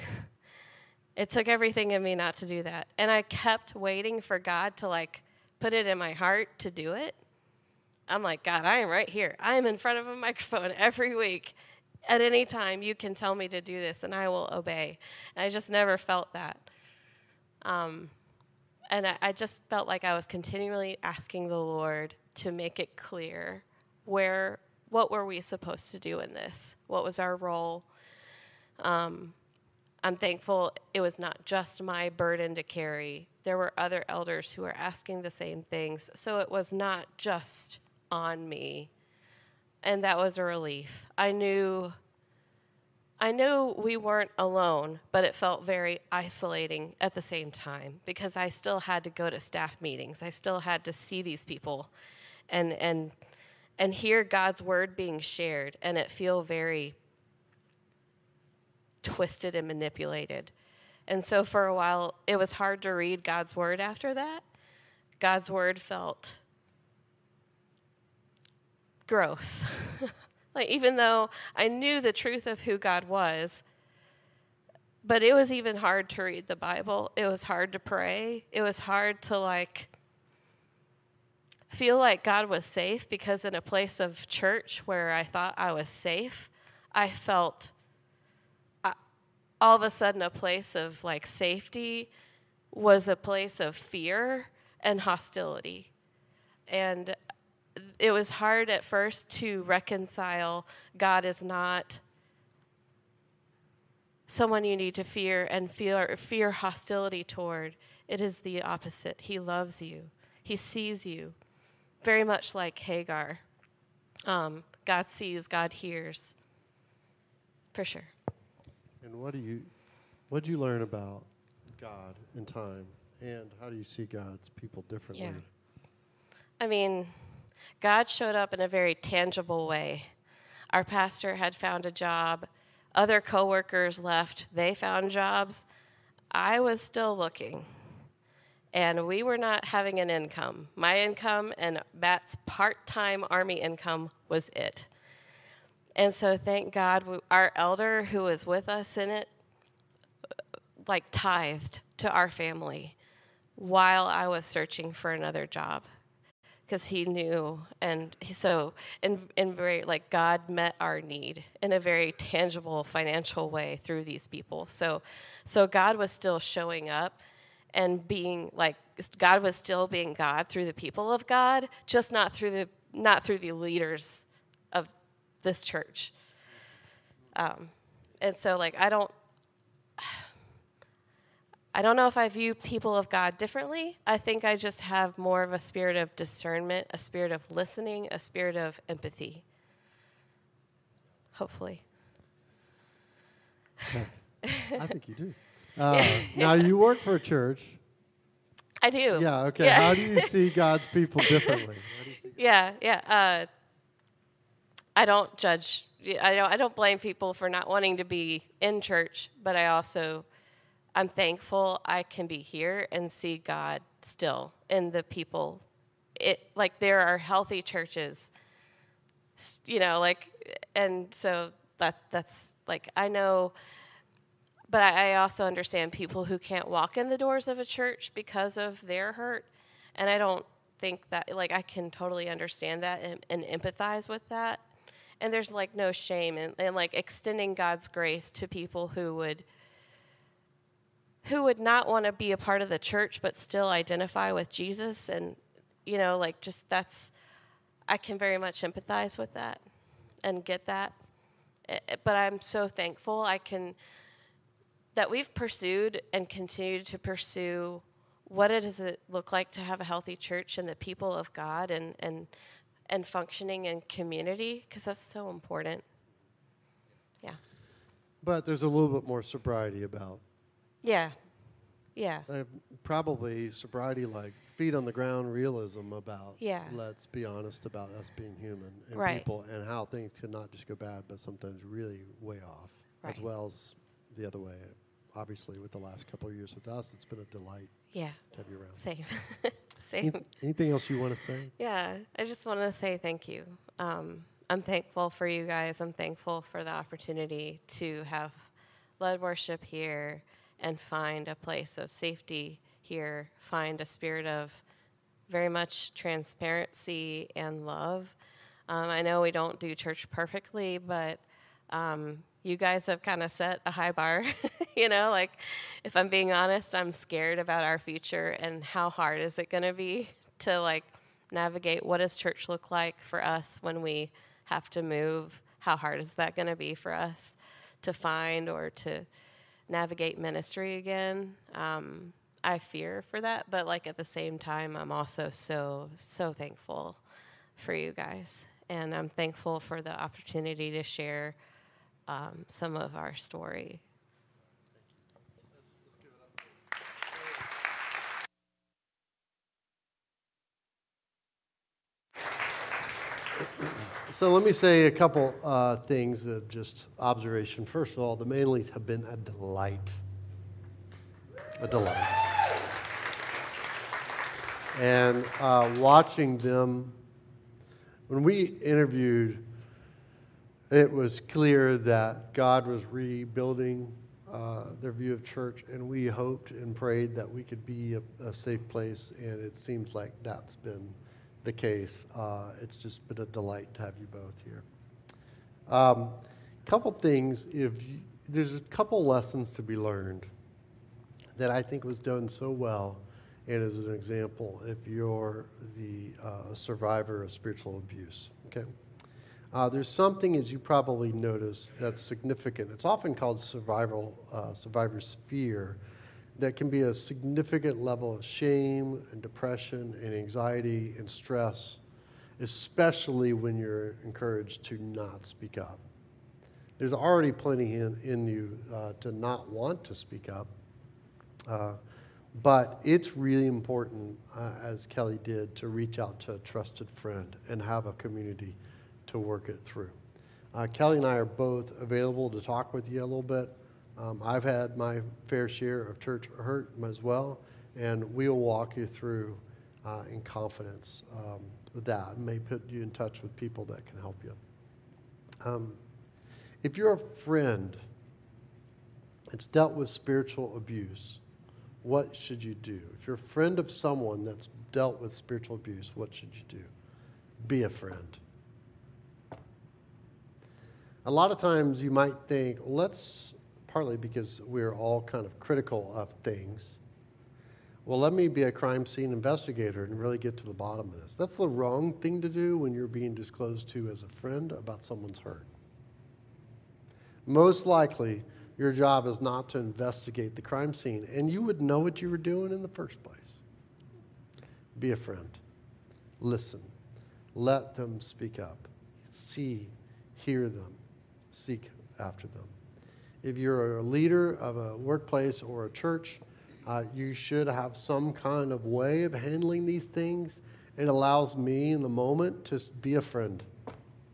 It took everything in me not to do that. And I kept waiting for God to like put it in my heart to do it. I'm like, God, I am right here. I am in front of a microphone every week at any time you can tell me to do this and I will obey. And I just never felt that. Um, and I, I just felt like I was continually asking the Lord to make it clear where, what were we supposed to do in this? What was our role? Um, I'm thankful it was not just my burden to carry. There were other elders who were asking the same things. So it was not just on me and that was a relief. I knew I knew we weren't alone, but it felt very isolating at the same time because I still had to go to staff meetings. I still had to see these people and and and hear God's word being shared and it feel very twisted and manipulated. And so for a while it was hard to read God's word after that. God's word felt gross. like, even though I knew the truth of who God was, but it was even hard to read the Bible. It was hard to pray. It was hard to, like, feel like God was safe because in a place of church where I thought I was safe, I felt all of a sudden a place of like safety was a place of fear and hostility. And it was hard at first to reconcile God is not someone you need to fear and fear, fear hostility toward. It is the opposite. He loves you, He sees you, very much like Hagar. Um, God sees, God hears, for sure. And what do you, what do you learn about God in time, and how do you see God's people differently? Yeah. I mean, God showed up in a very tangible way. Our pastor had found a job, other coworkers left, they found jobs. I was still looking. And we were not having an income. My income and Matt's part time Army income was it. And so, thank God, our elder who was with us in it, like tithed to our family while I was searching for another job because he knew and he, so in, in very like god met our need in a very tangible financial way through these people. So so god was still showing up and being like god was still being god through the people of god just not through the not through the leaders of this church um, and so like i don't I don't know if I view people of God differently. I think I just have more of a spirit of discernment, a spirit of listening, a spirit of empathy. Hopefully. I think you do. Uh, now, you work for a church. I do. Yeah, okay. Yeah. How do you see God's people differently? yeah, yeah. Uh, I don't judge. I don't. I don't blame people for not wanting to be in church, but I also I'm thankful I can be here and see God still in the people. It like there are healthy churches, you know, like, and so that that's like I know, but I, I also understand people who can't walk in the doors of a church because of their hurt, and I don't think that like I can totally understand that and, and empathize with that, and there's like no shame in, in like extending God's grace to people who would who would not want to be a part of the church but still identify with Jesus. And you know like just that's I can very much empathize with that and get that. Eh, eh, but I'm so thankful I can that we've pursued and continued to pursue what it does it look like to have a healthy church and the people of God and and and functioning in community because that's so important. Yeah. But there's a little bit more sobriety about Yeah. Yeah. uh, probably sobriety like feet on the ground realism about Yeah. let's be honest about us being human and Right. people and how things can not just go bad but sometimes really way off right. as well as the other way obviously with the last couple of years with us it's been a delight Yeah. to have you around Same. Same. anything else you want to say Yeah, I just want to say thank you. Um, I'm thankful for you guys. I'm thankful for the opportunity to have led worship here and find a place of safety here, find a spirit of very much transparency and love. Um, I know we don't do church perfectly, but um, you guys have kind of set a high bar. you know, like if I'm being honest, I'm scared about our future and how hard is it going to be to like navigate what does church look like for us when we have to move? How hard is that going to be for us to find or to navigate ministry again? Um, I fear for that, but like at the same time, I'm also so so thankful for you guys, and I'm thankful for the opportunity to share um, some of our story. So let me say a couple uh, things of just observation. First of all, the Manleys have been a delight. A delight. And uh, watching them, when we interviewed, it was clear that God was rebuilding uh, their view of church, and we hoped and prayed that we could be a, a safe place, and it seems like that's been the case. Uh, it's just been a delight to have you both here. A um, couple things, if you, there's a couple lessons to be learned that I think was done so well, and as an example, if you're the uh, survivor of spiritual abuse, okay? Uh, there's something, as you probably noticed, that's significant. It's often called survival, uh, survivor's fear, that can be a significant level of shame and depression and anxiety and stress, especially when you're encouraged to not speak up. There's already plenty in, in you uh, to not want to speak up, uh, but it's really important, uh, as Kelly did, to reach out to a trusted friend and have a community to work it through. Uh, Kelly and I are both available to talk with you a little bit. Um, I've had my fair share of church hurt as well, and we'll walk you through uh, in confidence um, with that and may put you in touch with people that can help you. Um, if you're a friend that's dealt with spiritual abuse, what should you do? If you're a friend of someone that's dealt with spiritual abuse, what should you do? Be a friend. A lot of times you might think, let's, partly because we're all kind of critical of things, well, let me be a crime scene investigator and really get to the bottom of this. That's the wrong thing to do when you're being disclosed to as a friend about someone's hurt. Most likely, your job is not to investigate the crime scene, and you would know what you were doing in the first place. Be a friend. Listen. Let them speak up. See, hear them, seek after them. If you're a leader of a workplace or a church, uh, you should have some kind of way of handling these things. It allows me in the moment to be a friend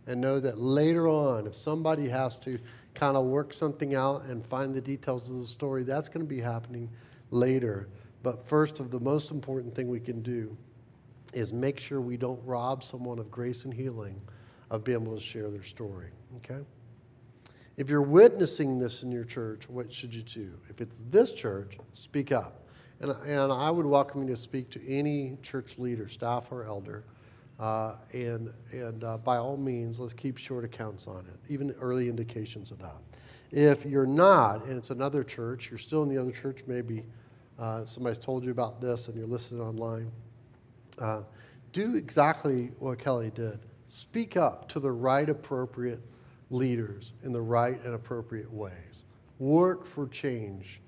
and know that later on, if somebody has to kind of work something out and find the details of the story, that's going to be happening later. But first of the most important thing we can do is make sure we don't rob someone of grace and healing of being able to share their story. Okay? If you're witnessing this in your church, what should you do? If it's this church, speak up. And, and I would welcome you to speak to any church leader, staff, or elder. Uh, and and uh, by all means, let's keep short accounts on it, even early indications of that. If you're not, and it's another church, you're still in the other church, maybe uh, somebody's told you about this and you're listening online, uh, do exactly what Kelly did. Speak up to the right appropriate leaders in the right and appropriate ways. Work for change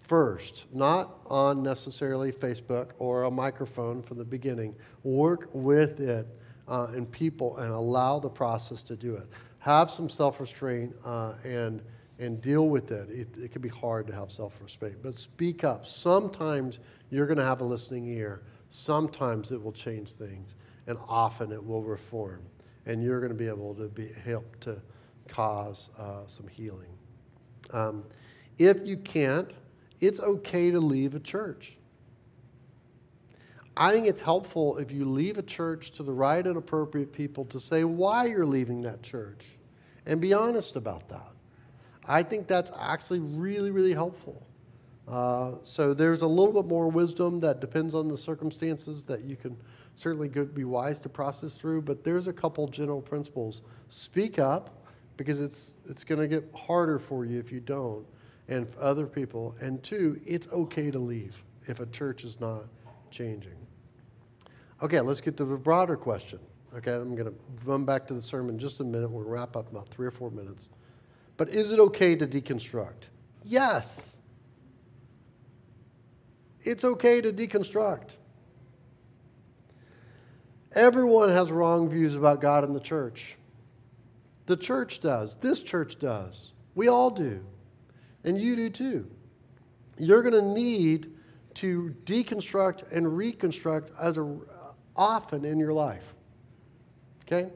first, not on necessarily Facebook or a microphone from the beginning. Work with it uh, and people and allow the process to do it. Have some self restraint uh, and, and deal with it. it. It can be hard to have self restraint, but speak up. Sometimes you're going to have a listening ear, sometimes it will change things, and often it will reform. And you're going to be able to be, help to cause uh, some healing. Um, if you can't, it's okay to leave a church. I think it's helpful if you leave a church to the right and appropriate people to say why you're leaving that church and be honest about that. I think that's actually really, really helpful. Uh, so there's a little bit more wisdom that depends on the circumstances that you can certainly be wise to process through, but there's a couple general principles. Speak up because it's, it's going to get harder for you if you don't, and other people. And two, it's okay to leave if a church is not changing. Okay, let's get to the broader question. Okay, I'm going to run back to the sermon in just a minute. We'll wrap up about three or four minutes. But is it okay to deconstruct? Yes. It's okay to deconstruct. Everyone has wrong views about God and the church. The church does. This church does. We all do. And you do too. You're going to need to deconstruct and reconstruct as a, often in your life. Okay?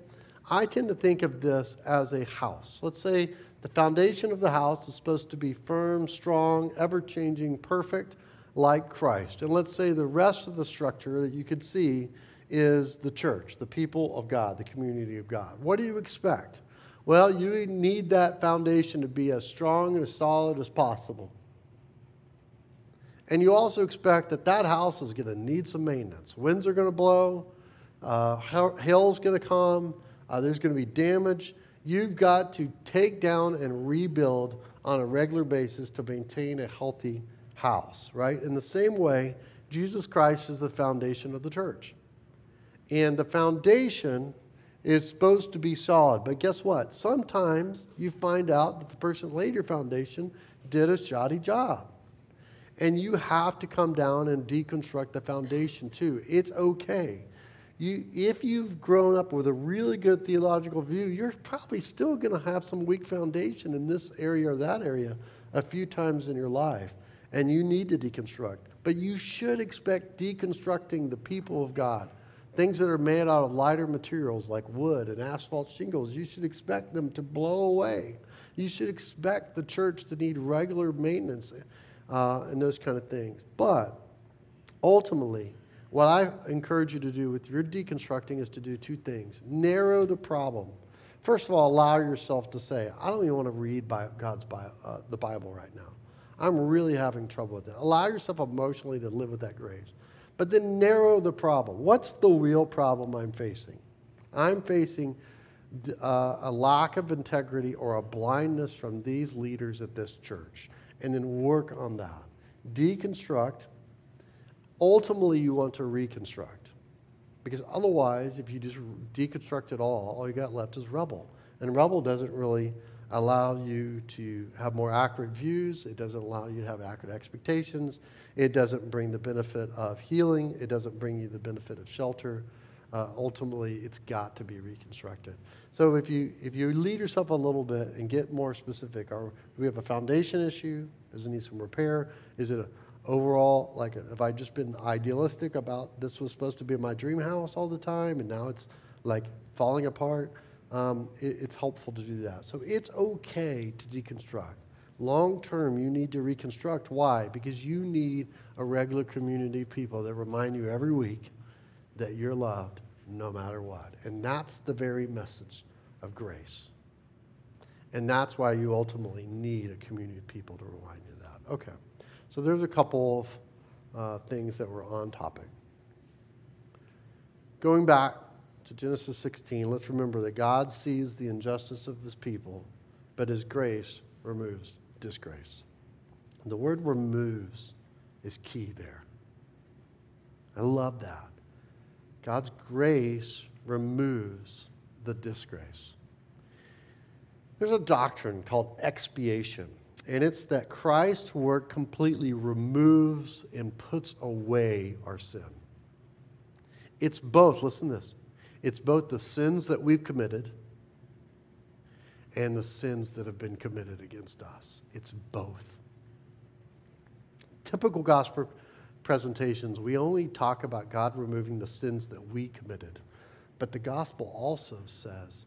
I tend to think of this as a house. Let's say the foundation of the house is supposed to be firm, strong, ever changing, perfect, like Christ. And let's say the rest of the structure that you could see is the church, the people of God, the community of God. What do you expect? Well, you need that foundation to be as strong and as solid as possible. And you also expect that that house is going to need some maintenance. Winds are going to blow, uh, hail's going to come, uh, there's going to be damage. You've got to take down and rebuild on a regular basis to maintain a healthy house, right? In the same way, Jesus Christ is the foundation of the church. And the foundation is supposed to be solid. But guess what? Sometimes you find out that the person that laid your foundation did a shoddy job. And you have to come down and deconstruct the foundation too. It's okay. You, if you've grown up with a really good theological view, you're probably still going to have some weak foundation in this area or that area a few times in your life. And you need to deconstruct. But you should expect deconstructing the people of God Things that are made out of lighter materials like wood and asphalt shingles, you should expect them to blow away. You should expect the church to need regular maintenance uh, and those kind of things. But ultimately, what I encourage you to do with your deconstructing is to do two things narrow the problem. First of all, allow yourself to say, I don't even want to read God's Bible, uh, the Bible right now. I'm really having trouble with that. Allow yourself emotionally to live with that grace. But then narrow the problem. What's the real problem I'm facing? I'm facing uh, a lack of integrity or a blindness from these leaders at this church. And then work on that. Deconstruct. Ultimately, you want to reconstruct. Because otherwise, if you just deconstruct it all, all you got left is rubble. And rubble doesn't really allow you to have more accurate views. It doesn't allow you to have accurate expectations. It doesn't bring the benefit of healing. It doesn't bring you the benefit of shelter. Uh, ultimately, it's got to be reconstructed. So if you if you lead yourself a little bit and get more specific, are we have a foundation issue? Does it need some repair? Is it a overall like have I just been idealistic about this was supposed to be my dream house all the time and now it's like falling apart? Um, it, it's helpful to do that. So it's okay to deconstruct. Long term, you need to reconstruct. Why? Because you need a regular community of people that remind you every week that you're loved no matter what. And that's the very message of grace. And that's why you ultimately need a community of people to remind you of that. Okay. So there's a couple of uh, things that were on topic. Going back to Genesis 16, let's remember that God sees the injustice of his people, but his grace removes disgrace. The word removes is key there. I love that. God's grace removes the disgrace. There's a doctrine called expiation, and it's that Christ's work completely removes and puts away our sin. It's both, listen to this, it's both the sins that we've committed and the sins that have been committed against us. It's both. Typical gospel presentations, we only talk about God removing the sins that we committed. But the gospel also says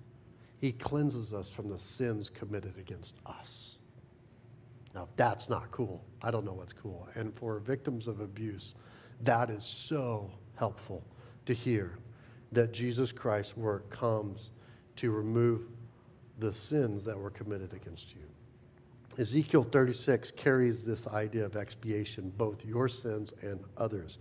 he cleanses us from the sins committed against us. Now, if that's not cool. I don't know what's cool. And for victims of abuse, that is so helpful to hear that Jesus Christ's work comes to remove the sins that were committed against you. Ezekiel 36 carries this idea of expiation, both your sins and others.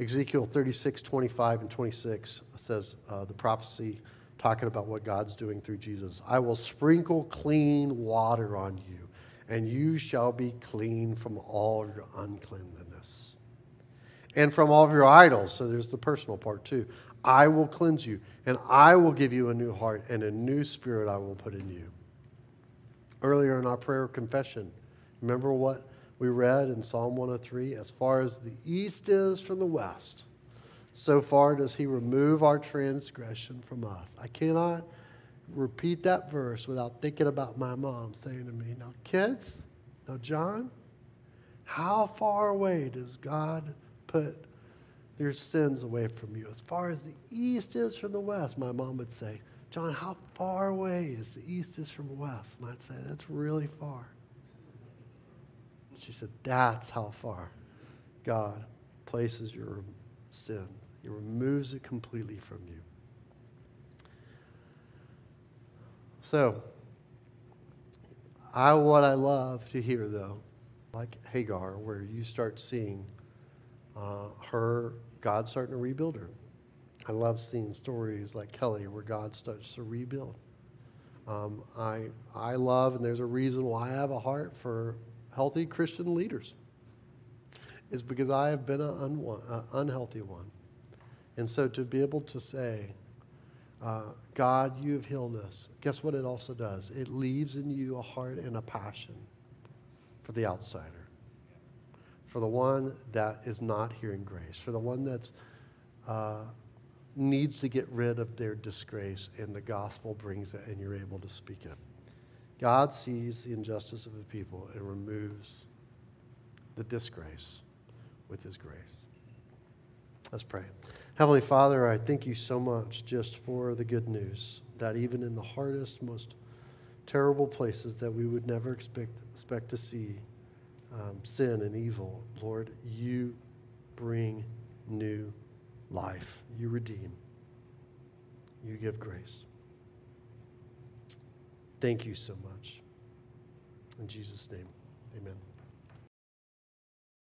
Ezekiel 36, 25, and 26 says uh, the prophecy talking about what God's doing through Jesus. I will sprinkle clean water on you, and you shall be clean from all your uncleanness and from all of your idols. So there's the personal part too. I will cleanse you, and I will give you a new heart, and a new spirit I will put in you. Earlier in our prayer of confession, remember what we read in Psalm 103? As far as the east is from the west, so far does he remove our transgression from us. I cannot repeat that verse without thinking about my mom saying to me, Now, kids, now, John, how far away does God put your sins away from you. As far as the east is from the west, my mom would say, John, how far away is the east is from the west? And I'd say, that's really far. She said, that's how far God places your sin. He removes it completely from you. So, I what I love to hear though, like Hagar, where you start seeing uh, her God's starting to rebuild her. I love seeing stories like Kelly where God starts to rebuild. Um, I, I love, and there's a reason why I have a heart for healthy Christian leaders. Is because I have been an un- unhealthy one. And so to be able to say, uh, God, you've healed us, guess what it also does? It leaves in you a heart and a passion for the outsider for the one that is not hearing grace, for the one that uh, needs to get rid of their disgrace, and the gospel brings it, and you're able to speak it. God sees the injustice of the people and removes the disgrace with his grace. Let's pray. Heavenly Father, I thank you so much just for the good news that even in the hardest, most terrible places that we would never expect, expect to see, um, sin and evil, Lord, you bring new life. You redeem. You give grace. Thank you so much. In Jesus' name, amen.